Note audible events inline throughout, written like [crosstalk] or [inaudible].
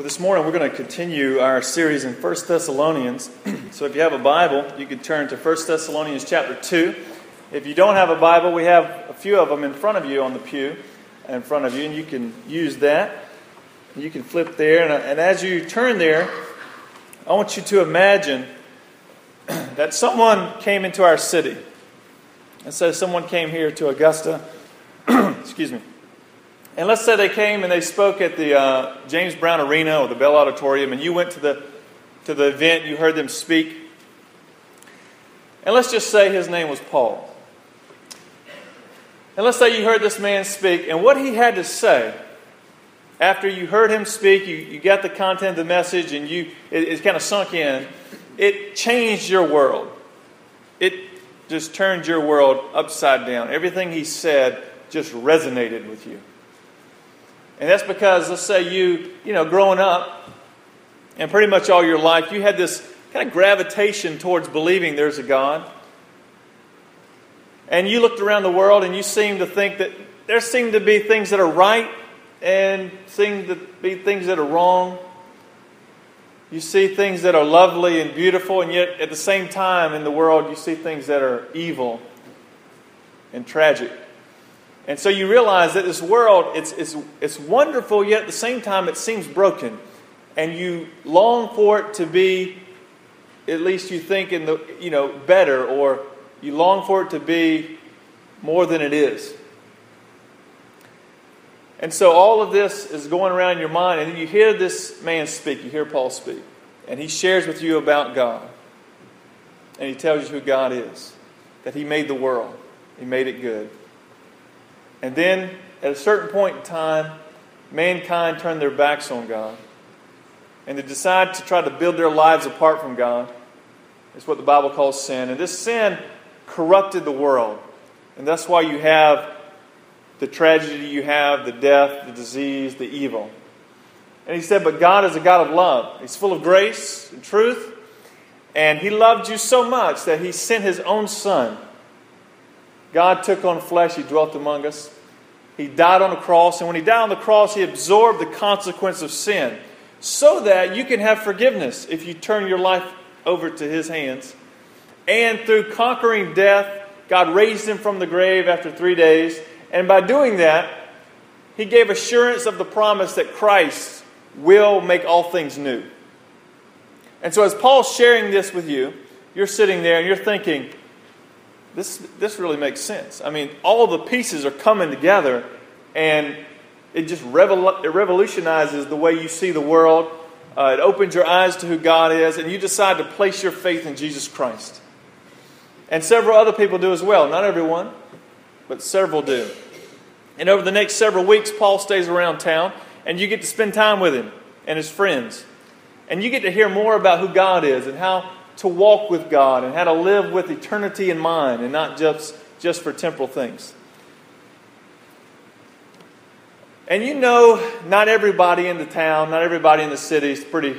Well, this morning we're going to continue our series in 1 Thessalonians. [clears throat] so if you have a Bible, you can turn to 1 Thessalonians chapter 2. If you don't have a Bible, we have a few of them in front of you on the pew in front of you, and you can use that. You can flip there, and, and as you turn there, I want you to imagine [clears throat] that someone came into our city. And so someone came here to Augusta, [clears throat] excuse me, and let's say they came and they spoke at the uh, James Brown Arena or the Bell Auditorium, and you went to the, to the event, you heard them speak. And let's just say his name was Paul. And let's say you heard this man speak, and what he had to say, after you heard him speak, you, you got the content of the message, and you it, it kind of sunk in, it changed your world. It just turned your world upside down. Everything he said just resonated with you. And that's because, let's say you, you know, growing up and pretty much all your life, you had this kind of gravitation towards believing there's a God. And you looked around the world and you seemed to think that there seemed to be things that are right and seem to be things that are wrong. You see things that are lovely and beautiful, and yet at the same time in the world, you see things that are evil and tragic. And so you realize that this world, it's, it's, it's wonderful, yet at the same time it seems broken. And you long for it to be, at least you think, in the, you know, better, or you long for it to be more than it is. And so all of this is going around in your mind, and you hear this man speak, you hear Paul speak, and he shares with you about God. And he tells you who God is, that he made the world, he made it good. And then, at a certain point in time, mankind turned their backs on God. And they decide to try to build their lives apart from God. It's what the Bible calls sin. And this sin corrupted the world. And that's why you have the tragedy you have, the death, the disease, the evil. And he said, But God is a God of love. He's full of grace and truth. And he loved you so much that he sent his own son God took on flesh, He dwelt among us. He died on the cross, and when He died on the cross, He absorbed the consequence of sin so that you can have forgiveness if you turn your life over to His hands. And through conquering death, God raised Him from the grave after three days. And by doing that, He gave assurance of the promise that Christ will make all things new. And so, as Paul's sharing this with you, you're sitting there and you're thinking, this, this really makes sense. I mean, all the pieces are coming together, and it just revol- it revolutionizes the way you see the world. Uh, it opens your eyes to who God is, and you decide to place your faith in Jesus Christ. And several other people do as well. Not everyone, but several do. And over the next several weeks, Paul stays around town, and you get to spend time with him and his friends. And you get to hear more about who God is and how to walk with God and how to live with eternity in mind and not just, just for temporal things. And you know, not everybody in the town, not everybody in the city is pretty,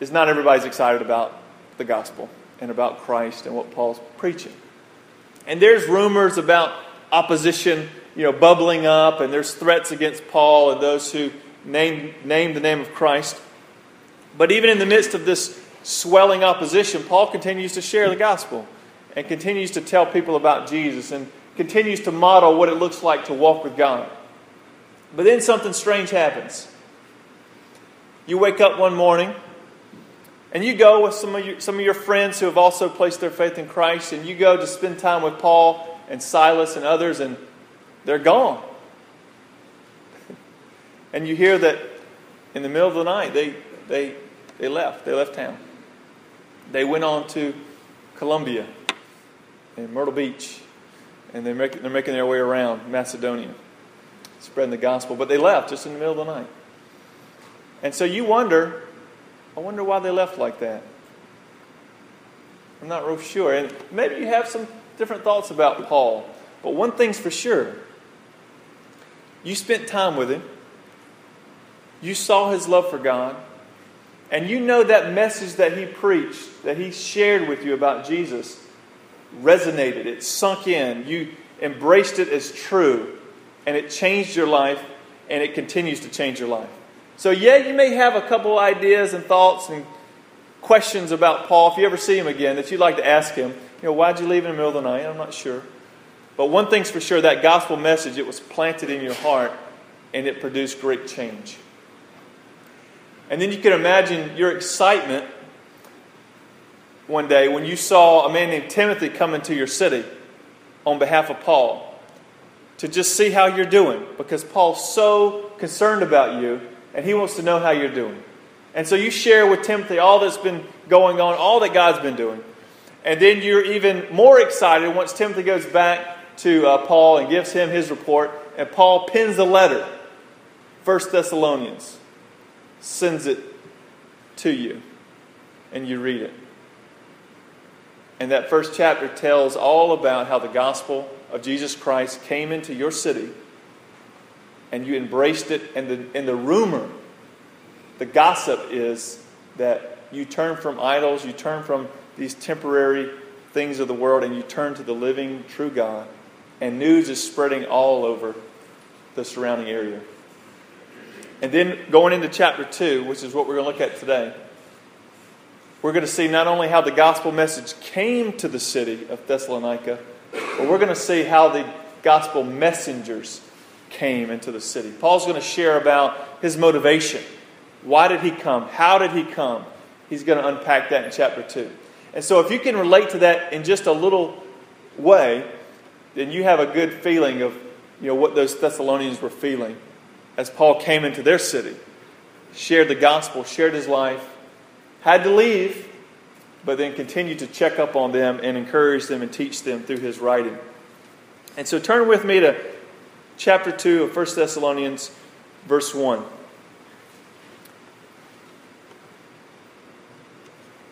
is not everybody's excited about the gospel and about Christ and what Paul's preaching. And there's rumors about opposition, you know, bubbling up, and there's threats against Paul and those who name, name the name of Christ. But even in the midst of this swelling opposition, Paul continues to share the gospel and continues to tell people about Jesus and continues to model what it looks like to walk with God. But then something strange happens. You wake up one morning and you go with some of, your, some of your friends who have also placed their faith in Christ, and you go to spend time with Paul and Silas and others, and they're gone. [laughs] and you hear that in the middle of the night, they, they, they left. They left town. They went on to Columbia and Myrtle Beach, and they're making, they're making their way around Macedonia, spreading the gospel. But they left just in the middle of the night. And so you wonder, I wonder why they left like that. I'm not real sure. And maybe you have some different thoughts about Paul. But one thing's for sure you spent time with him, you saw his love for God. And you know that message that he preached, that he shared with you about Jesus, resonated. It sunk in. You embraced it as true. And it changed your life, and it continues to change your life. So, yeah, you may have a couple ideas and thoughts and questions about Paul if you ever see him again that you'd like to ask him. You know, why'd you leave in the middle of the night? I'm not sure. But one thing's for sure that gospel message, it was planted in your heart and it produced great change. And then you can imagine your excitement one day when you saw a man named Timothy come into your city on behalf of Paul to just see how you're doing because Paul's so concerned about you and he wants to know how you're doing. And so you share with Timothy all that's been going on, all that God's been doing. And then you're even more excited once Timothy goes back to uh, Paul and gives him his report. And Paul pins a letter, First Thessalonians, sends it to you, and you read it. And that first chapter tells all about how the gospel of Jesus Christ came into your city and you embraced it. And the, and the rumor, the gossip is that you turn from idols, you turn from these temporary things of the world, and you turn to the living, true God. And news is spreading all over the surrounding area. And then going into chapter 2, which is what we're going to look at today, we're going to see not only how the gospel message came to the city of Thessalonica, but we're going to see how the gospel messengers came into the city. Paul's going to share about his motivation. Why did he come? How did he come? He's going to unpack that in chapter 2. And so, if you can relate to that in just a little way, then you have a good feeling of you know, what those Thessalonians were feeling as Paul came into their city, shared the gospel, shared his life, had to leave, but then continued to check up on them and encourage them and teach them through his writing. And so, turn with me to chapter 2 of 1 Thessalonians, verse 1.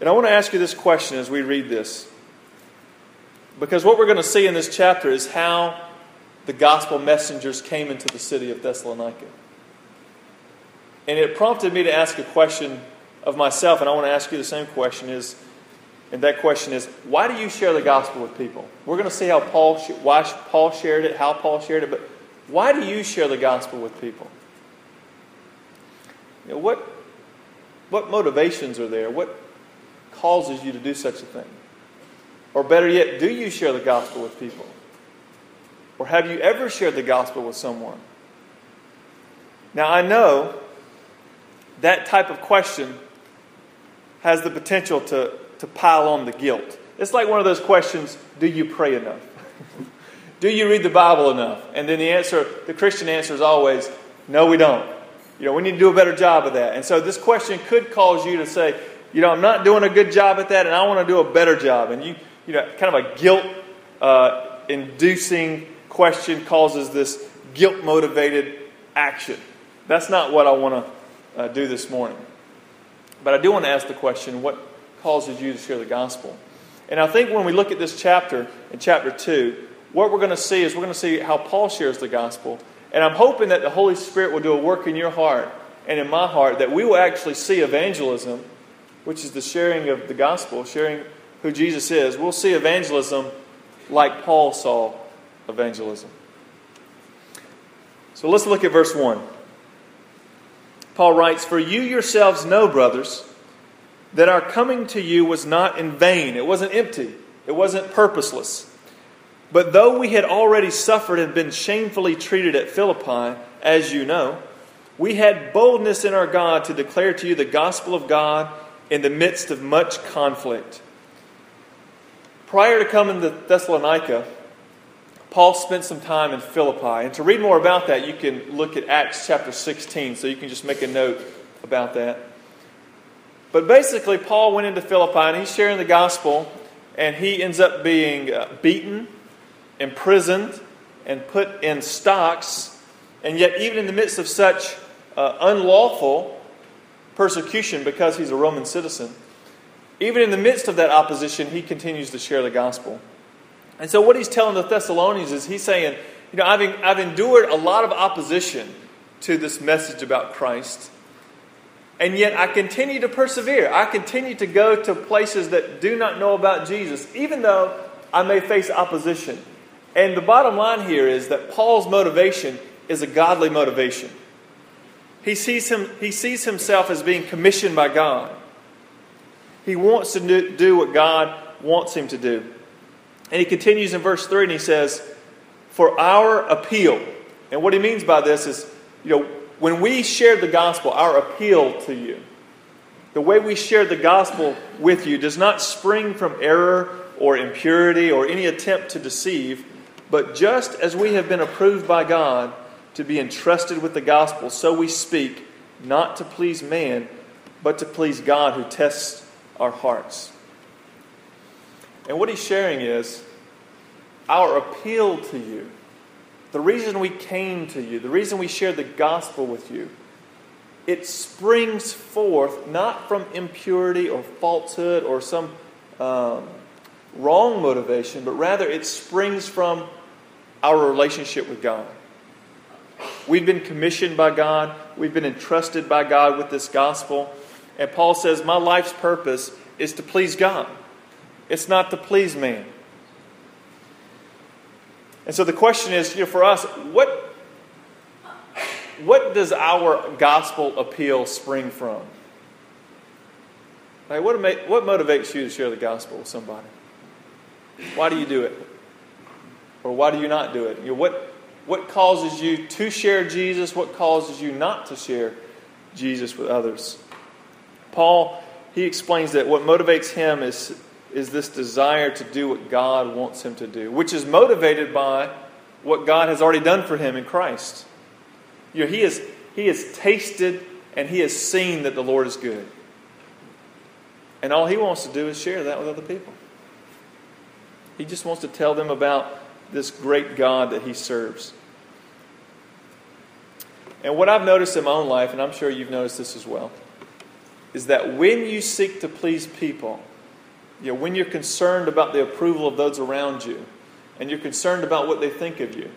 And I want to ask you this question as we read this. Because what we're going to see in this chapter is how the gospel messengers came into the city of Thessalonica. And it prompted me to ask a question of myself, and I want to ask you the same question is, and that question is, why do you share the gospel with people? We're going to see how Paul, why Paul shared it, how Paul shared it, but why do you share the gospel with people? You know, what, what motivations are there? What causes you to do such a thing? Or better yet, do you share the gospel with people? Or have you ever shared the gospel with someone? Now, I know that type of question has the potential to, to pile on the guilt. It's like one of those questions do you pray enough? [laughs] do you read the Bible enough? And then the answer, the Christian answer is always no, we don't. You know, we need to do a better job of that. And so this question could cause you to say, you know, I'm not doing a good job at that, and I want to do a better job. And you, you know, kind of a guilt uh, inducing question causes this guilt motivated action. That's not what I want to uh, do this morning. But I do want to ask the question what causes you to share the gospel? And I think when we look at this chapter, in chapter 2, what we're going to see is we're going to see how Paul shares the gospel. And I'm hoping that the Holy Spirit will do a work in your heart and in my heart that we will actually see evangelism, which is the sharing of the gospel, sharing who Jesus is. We'll see evangelism like Paul saw evangelism. So let's look at verse 1. Paul writes, For you yourselves know, brothers, that our coming to you was not in vain. It wasn't empty, it wasn't purposeless. But though we had already suffered and been shamefully treated at Philippi, as you know, we had boldness in our God to declare to you the gospel of God in the midst of much conflict. Prior to coming to Thessalonica, Paul spent some time in Philippi. And to read more about that, you can look at Acts chapter 16, so you can just make a note about that. But basically, Paul went into Philippi and he's sharing the gospel, and he ends up being uh, beaten, imprisoned, and put in stocks. And yet, even in the midst of such uh, unlawful persecution because he's a Roman citizen, even in the midst of that opposition, he continues to share the gospel. And so, what he's telling the Thessalonians is he's saying, you know, I've, I've endured a lot of opposition to this message about Christ. And yet I continue to persevere. I continue to go to places that do not know about Jesus, even though I may face opposition. And the bottom line here is that Paul's motivation is a godly motivation. he sees, him, he sees himself as being commissioned by God. He wants to do what God wants him to do. And he continues in verse 3 and he says, For our appeal. And what he means by this is, you know, when we shared the gospel, our appeal to you, the way we shared the gospel with you does not spring from error or impurity or any attempt to deceive, but just as we have been approved by God to be entrusted with the gospel, so we speak, not to please man, but to please God who tests our hearts. And what he's sharing is our appeal to you, the reason we came to you, the reason we shared the gospel with you, it springs forth not from impurity or falsehood or some um, wrong motivation, but rather it springs from our relationship with God. We've been commissioned by God, we've been entrusted by God with this gospel. And Paul says, My life's purpose is to please God. It's not to please man. And so the question is, you know, for us, what, what does our gospel appeal spring from? Like what, what motivates you to share the gospel with somebody? Why do you do it? Or why do you not do it? You know, what, what causes you to share Jesus? What causes you not to share Jesus with others? Paul, he explains that what motivates him is is this desire to do what God wants him to do, which is motivated by what God has already done for him in Christ. You know, he, has, he has tasted and he has seen that the Lord is good. And all he wants to do is share that with other people. He just wants to tell them about this great God that he serves. And what I've noticed in my own life, and I'm sure you've noticed this as well, is that when you seek to please people, you know, when you're concerned about the approval of those around you and you're concerned about what they think of you,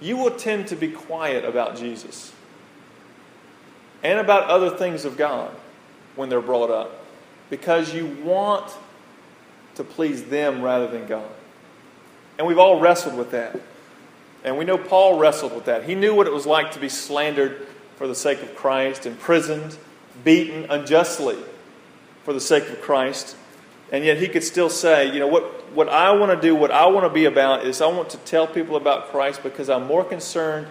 you will tend to be quiet about Jesus and about other things of God when they're brought up because you want to please them rather than God. And we've all wrestled with that. And we know Paul wrestled with that. He knew what it was like to be slandered for the sake of Christ, imprisoned, beaten unjustly for the sake of Christ. And yet he could still say, you know, what, what I want to do, what I want to be about is I want to tell people about Christ because I'm more concerned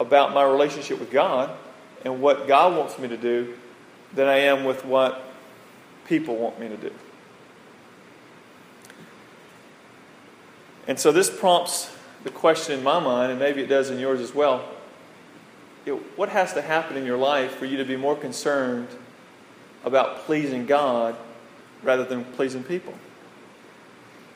about my relationship with God and what God wants me to do than I am with what people want me to do. And so this prompts the question in my mind, and maybe it does in yours as well. You know, what has to happen in your life for you to be more concerned about pleasing God rather than pleasing people.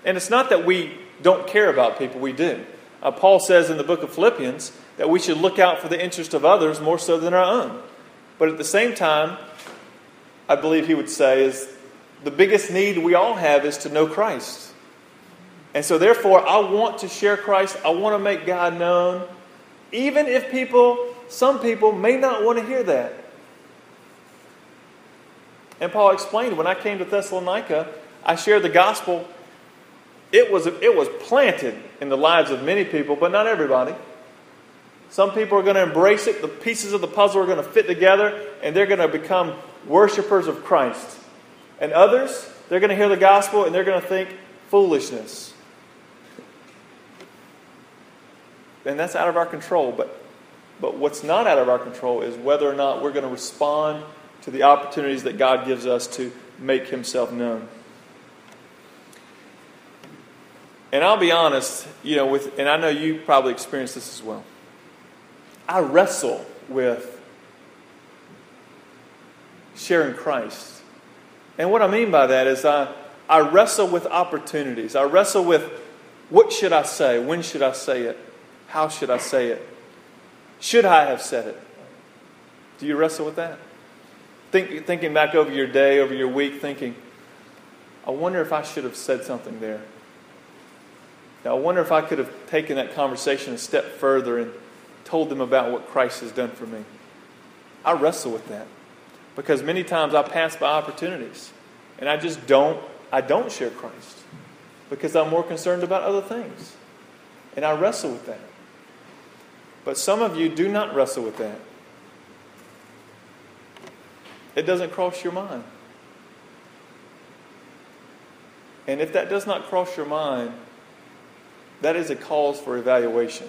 And it's not that we don't care about people, we do. Uh, Paul says in the book of Philippians that we should look out for the interest of others more so than our own. But at the same time, I believe he would say is the biggest need we all have is to know Christ. And so therefore I want to share Christ, I want to make God known, even if people some people may not want to hear that. And Paul explained when I came to Thessalonica, I shared the gospel. It was, it was planted in the lives of many people, but not everybody. Some people are going to embrace it. The pieces of the puzzle are going to fit together, and they're going to become worshipers of Christ. And others, they're going to hear the gospel and they're going to think foolishness. And that's out of our control. But, but what's not out of our control is whether or not we're going to respond to the opportunities that God gives us to make Himself known. And I'll be honest, you know, with, and I know you probably experienced this as well. I wrestle with sharing Christ. And what I mean by that is I, I wrestle with opportunities. I wrestle with what should I say? When should I say it? How should I say it? Should I have said it? Do you wrestle with that? Think, thinking back over your day, over your week, thinking, I wonder if I should have said something there. Now, I wonder if I could have taken that conversation a step further and told them about what Christ has done for me. I wrestle with that because many times I pass by opportunities and I just don't I don't share Christ because I'm more concerned about other things. And I wrestle with that. But some of you do not wrestle with that. It doesn't cross your mind. And if that does not cross your mind, that is a cause for evaluation.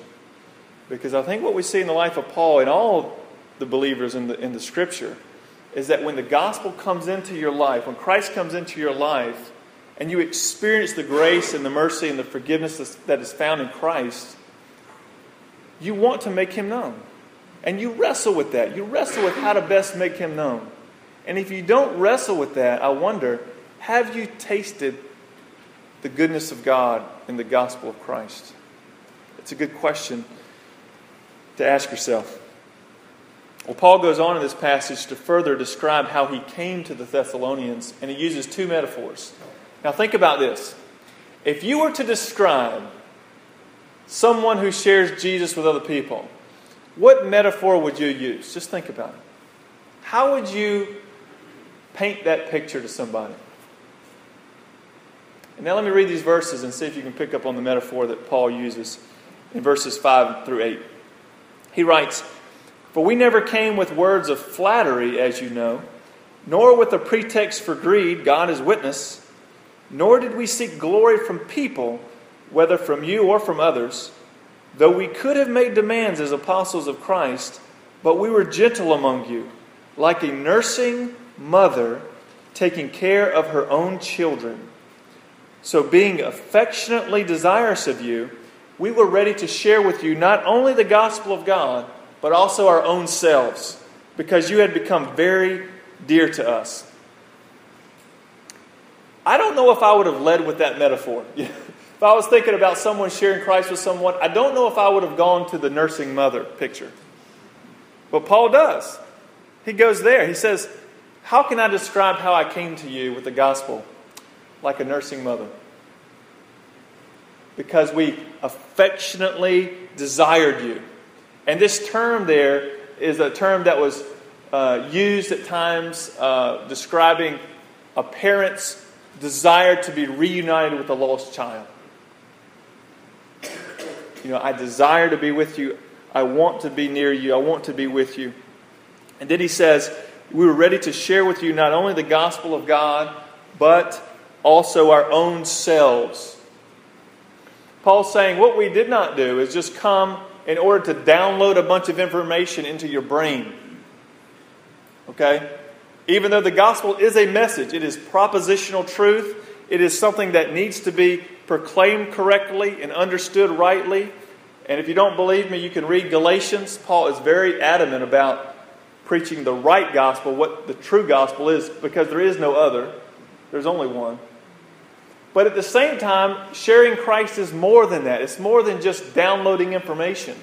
Because I think what we see in the life of Paul and all the believers in the, in the scripture is that when the gospel comes into your life, when Christ comes into your life, and you experience the grace and the mercy and the forgiveness that is found in Christ, you want to make him known. And you wrestle with that. You wrestle with how to best make him known. And if you don't wrestle with that, I wonder have you tasted the goodness of God in the gospel of Christ? It's a good question to ask yourself. Well, Paul goes on in this passage to further describe how he came to the Thessalonians, and he uses two metaphors. Now, think about this. If you were to describe someone who shares Jesus with other people, what metaphor would you use? Just think about it. How would you paint that picture to somebody? And now let me read these verses and see if you can pick up on the metaphor that Paul uses in verses 5 through 8. He writes, For we never came with words of flattery, as you know, nor with a pretext for greed, God is witness, nor did we seek glory from people, whether from you or from others, though we could have made demands as apostles of Christ, but we were gentle among you, like a nursing mother taking care of her own children. So, being affectionately desirous of you, we were ready to share with you not only the gospel of God, but also our own selves, because you had become very dear to us. I don't know if I would have led with that metaphor. [laughs] if I was thinking about someone sharing Christ with someone, I don't know if I would have gone to the nursing mother picture. But Paul does. He goes there. He says, How can I describe how I came to you with the gospel? like a nursing mother. Because we affectionately desired you. And this term there is a term that was uh, used at times uh, describing a parent's desire to be reunited with a lost child. You know, I desire to be with you. I want to be near you. I want to be with you. And then he says, We were ready to share with you not only the gospel of God, but also our own selves. Paul's saying what we did not do is just come in order to download a bunch of information into your brain. Okay? Even though the gospel is a message, it is propositional truth, it is something that needs to be proclaimed correctly and understood rightly. And if you don't believe me, you can read Galatians. Paul is very adamant about preaching the right gospel, what the true gospel is, because there is no other. There's only one. But at the same time, sharing Christ is more than that. It's more than just downloading information.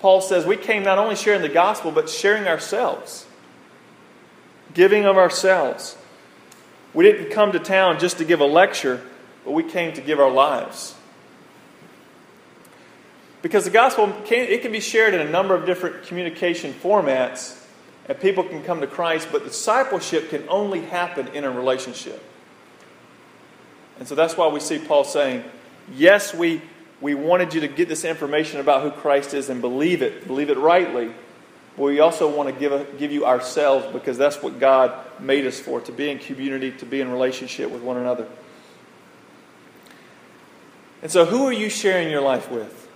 Paul says we came not only sharing the gospel, but sharing ourselves, giving of ourselves. We didn't come to town just to give a lecture, but we came to give our lives. Because the gospel can, it can be shared in a number of different communication formats, and people can come to Christ, but discipleship can only happen in a relationship. And so that's why we see Paul saying, Yes, we, we wanted you to get this information about who Christ is and believe it, believe it rightly. But we also want to give, a, give you ourselves because that's what God made us for to be in community, to be in relationship with one another. And so, who are you sharing your life with?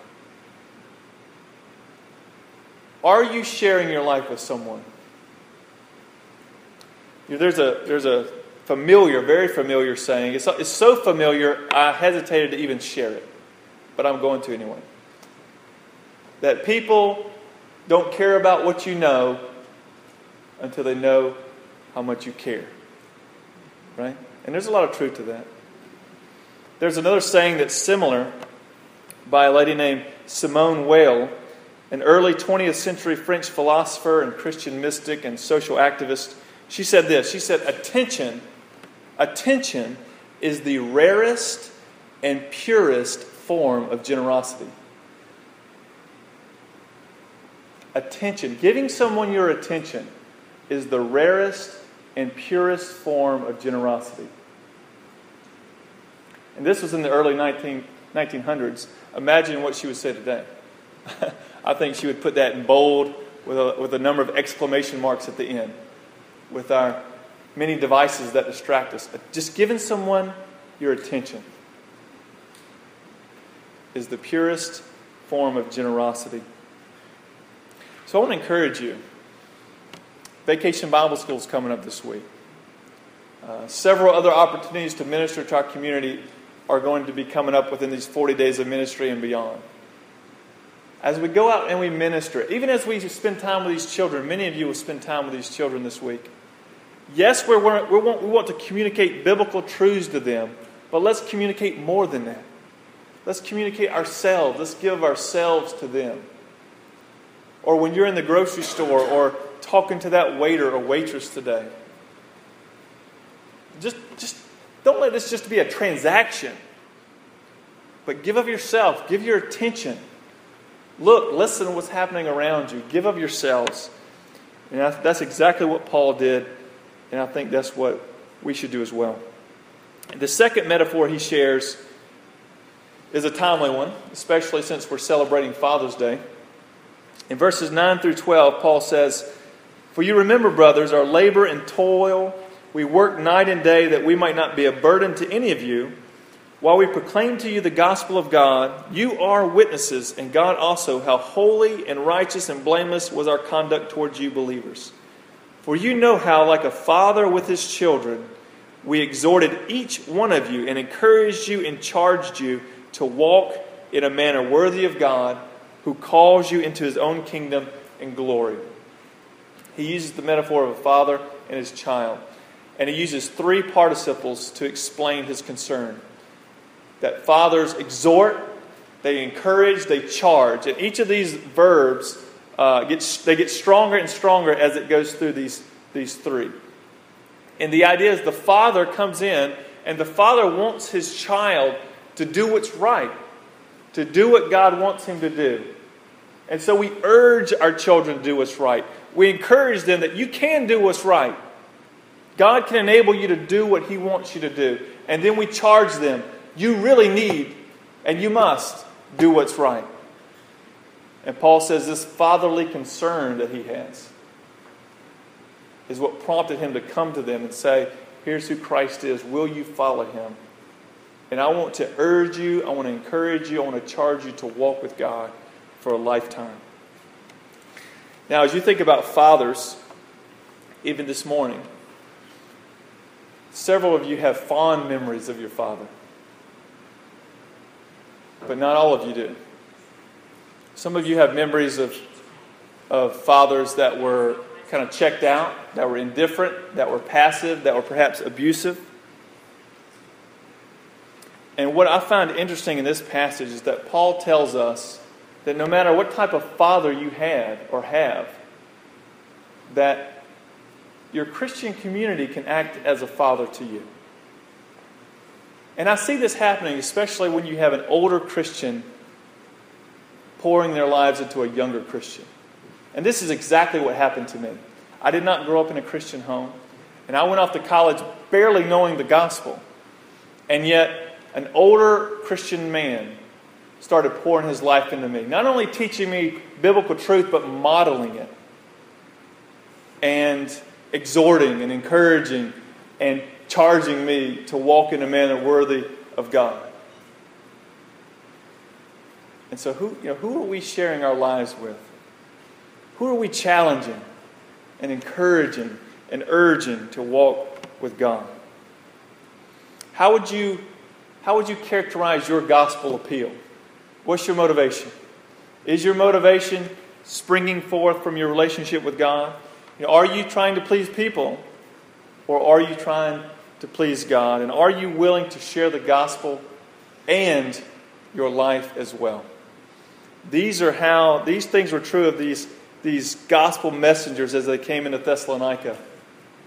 Are you sharing your life with someone? You know, there's a, there's a familiar, very familiar saying. It's, it's so familiar, I hesitated to even share it, but I'm going to anyway. That people don't care about what you know until they know how much you care. Right? And there's a lot of truth to that. There's another saying that's similar by a lady named Simone Weil, an early 20th century French philosopher and Christian mystic and social activist. She said this She said, Attention Attention is the rarest and purest form of generosity. Attention, giving someone your attention, is the rarest and purest form of generosity. And this was in the early 19, 1900s. Imagine what she would say today. [laughs] I think she would put that in bold with a, with a number of exclamation marks at the end. With our many devices that distract us. Just giving someone your attention is the purest form of generosity. So I want to encourage you. Vacation Bible School is coming up this week. Uh, several other opportunities to minister to our community are going to be coming up within these 40 days of ministry and beyond. As we go out and we minister, even as we spend time with these children, many of you will spend time with these children this week. Yes, we want, we want to communicate biblical truths to them, but let's communicate more than that. Let's communicate ourselves. Let's give ourselves to them. Or when you're in the grocery store or talking to that waiter or waitress today, just, just don't let this just be a transaction. But give of yourself, give your attention. Look, listen to what's happening around you. Give of yourselves. And that's exactly what Paul did, and I think that's what we should do as well. The second metaphor he shares is a timely one, especially since we're celebrating Father's Day. In verses 9 through 12, Paul says, For you remember, brothers, our labor and toil. We work night and day that we might not be a burden to any of you. While we proclaim to you the gospel of God, you are witnesses, and God also, how holy and righteous and blameless was our conduct towards you, believers. For you know how, like a father with his children, we exhorted each one of you and encouraged you and charged you to walk in a manner worthy of God who calls you into his own kingdom and glory. He uses the metaphor of a father and his child. And he uses three participles to explain his concern that fathers exhort, they encourage, they charge. And each of these verbs, uh, they get stronger and stronger as it goes through these, these three. And the idea is the father comes in, and the father wants his child to do what's right, to do what God wants him to do. And so we urge our children to do what's right. We encourage them that you can do what's right. God can enable you to do what He wants you to do. And then we charge them you really need and you must do what's right. And Paul says this fatherly concern that he has is what prompted him to come to them and say, Here's who Christ is. Will you follow him? And I want to urge you, I want to encourage you, I want to charge you to walk with God for a lifetime. Now, as you think about fathers, even this morning, several of you have fond memories of your father but not all of you do. Some of you have memories of, of fathers that were kind of checked out, that were indifferent, that were passive, that were perhaps abusive. And what I find interesting in this passage is that Paul tells us that no matter what type of father you had or have, that your Christian community can act as a father to you. And I see this happening, especially when you have an older Christian pouring their lives into a younger Christian. And this is exactly what happened to me. I did not grow up in a Christian home, and I went off to college barely knowing the gospel. And yet, an older Christian man started pouring his life into me, not only teaching me biblical truth, but modeling it and exhorting and encouraging and charging me to walk in a manner worthy of God. And so, who, you know, who are we sharing our lives with? Who are we challenging and encouraging and urging to walk with God? How would you, how would you characterize your gospel appeal? What's your motivation? Is your motivation springing forth from your relationship with God? You know, are you trying to please people? Or are you trying to please God? And are you willing to share the gospel and your life as well? These are how these things were true of these, these gospel messengers as they came into Thessalonica.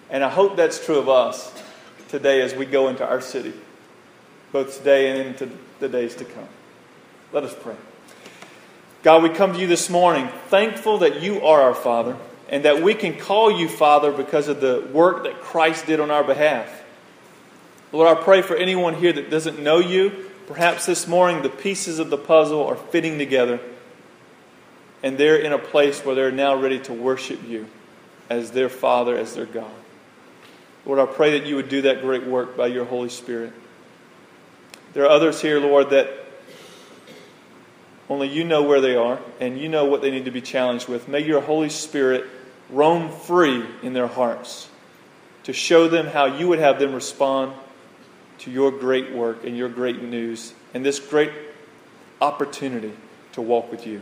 And I hope that's true of us today as we go into our city, both today and into the days to come. Let us pray. God, we come to you this morning thankful that you are our Father and that we can call you Father because of the work that Christ did on our behalf. Lord, I pray for anyone here that doesn't know you. Perhaps this morning the pieces of the puzzle are fitting together. And they're in a place where they're now ready to worship you as their Father, as their God. Lord, I pray that you would do that great work by your Holy Spirit. There are others here, Lord, that only you know where they are and you know what they need to be challenged with. May your Holy Spirit roam free in their hearts to show them how you would have them respond to your great work and your great news and this great opportunity to walk with you.